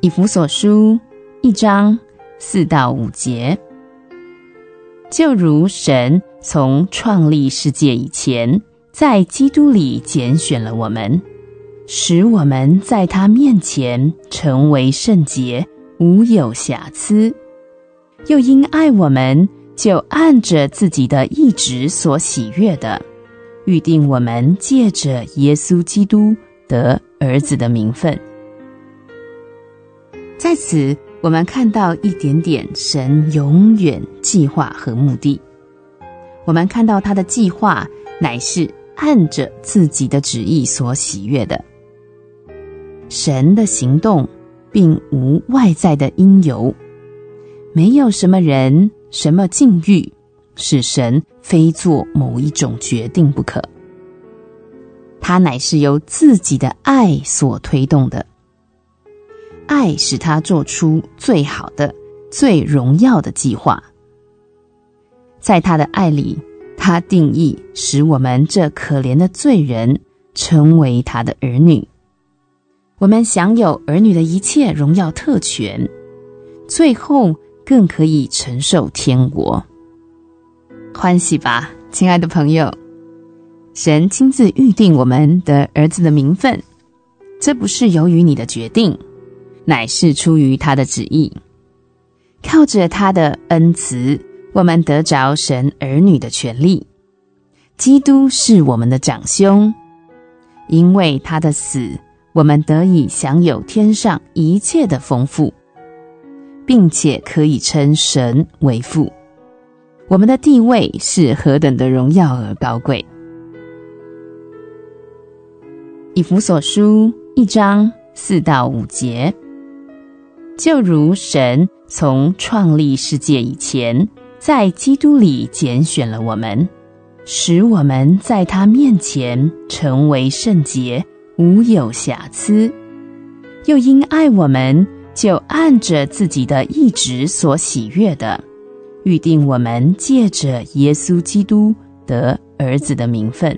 以弗所书一章四到五节，就如神从创立世界以前，在基督里拣选了我们，使我们在他面前成为圣洁，无有瑕疵；又因爱我们，就按着自己的意志所喜悦的，预定我们借着耶稣基督得儿子的名分。在此，我们看到一点点神永远计划和目的。我们看到他的计划乃是按着自己的旨意所喜悦的。神的行动并无外在的因由，没有什么人、什么境遇使神非做某一种决定不可。他乃是由自己的爱所推动的。爱使他做出最好的、最荣耀的计划。在他的爱里，他定义使我们这可怜的罪人成为他的儿女。我们享有儿女的一切荣耀特权，最后更可以承受天国。欢喜吧，亲爱的朋友！神亲自预定我们的儿子的名分，这不是由于你的决定。乃是出于他的旨意，靠着他的恩慈，我们得着神儿女的权利。基督是我们的长兄，因为他的死，我们得以享有天上一切的丰富，并且可以称神为父。我们的地位是何等的荣耀而高贵！以弗所书一章四到五节。就如神从创立世界以前，在基督里拣选了我们，使我们在他面前成为圣洁，无有瑕疵；又因爱我们，就按着自己的意志所喜悦的，预定我们借着耶稣基督得儿子的名分。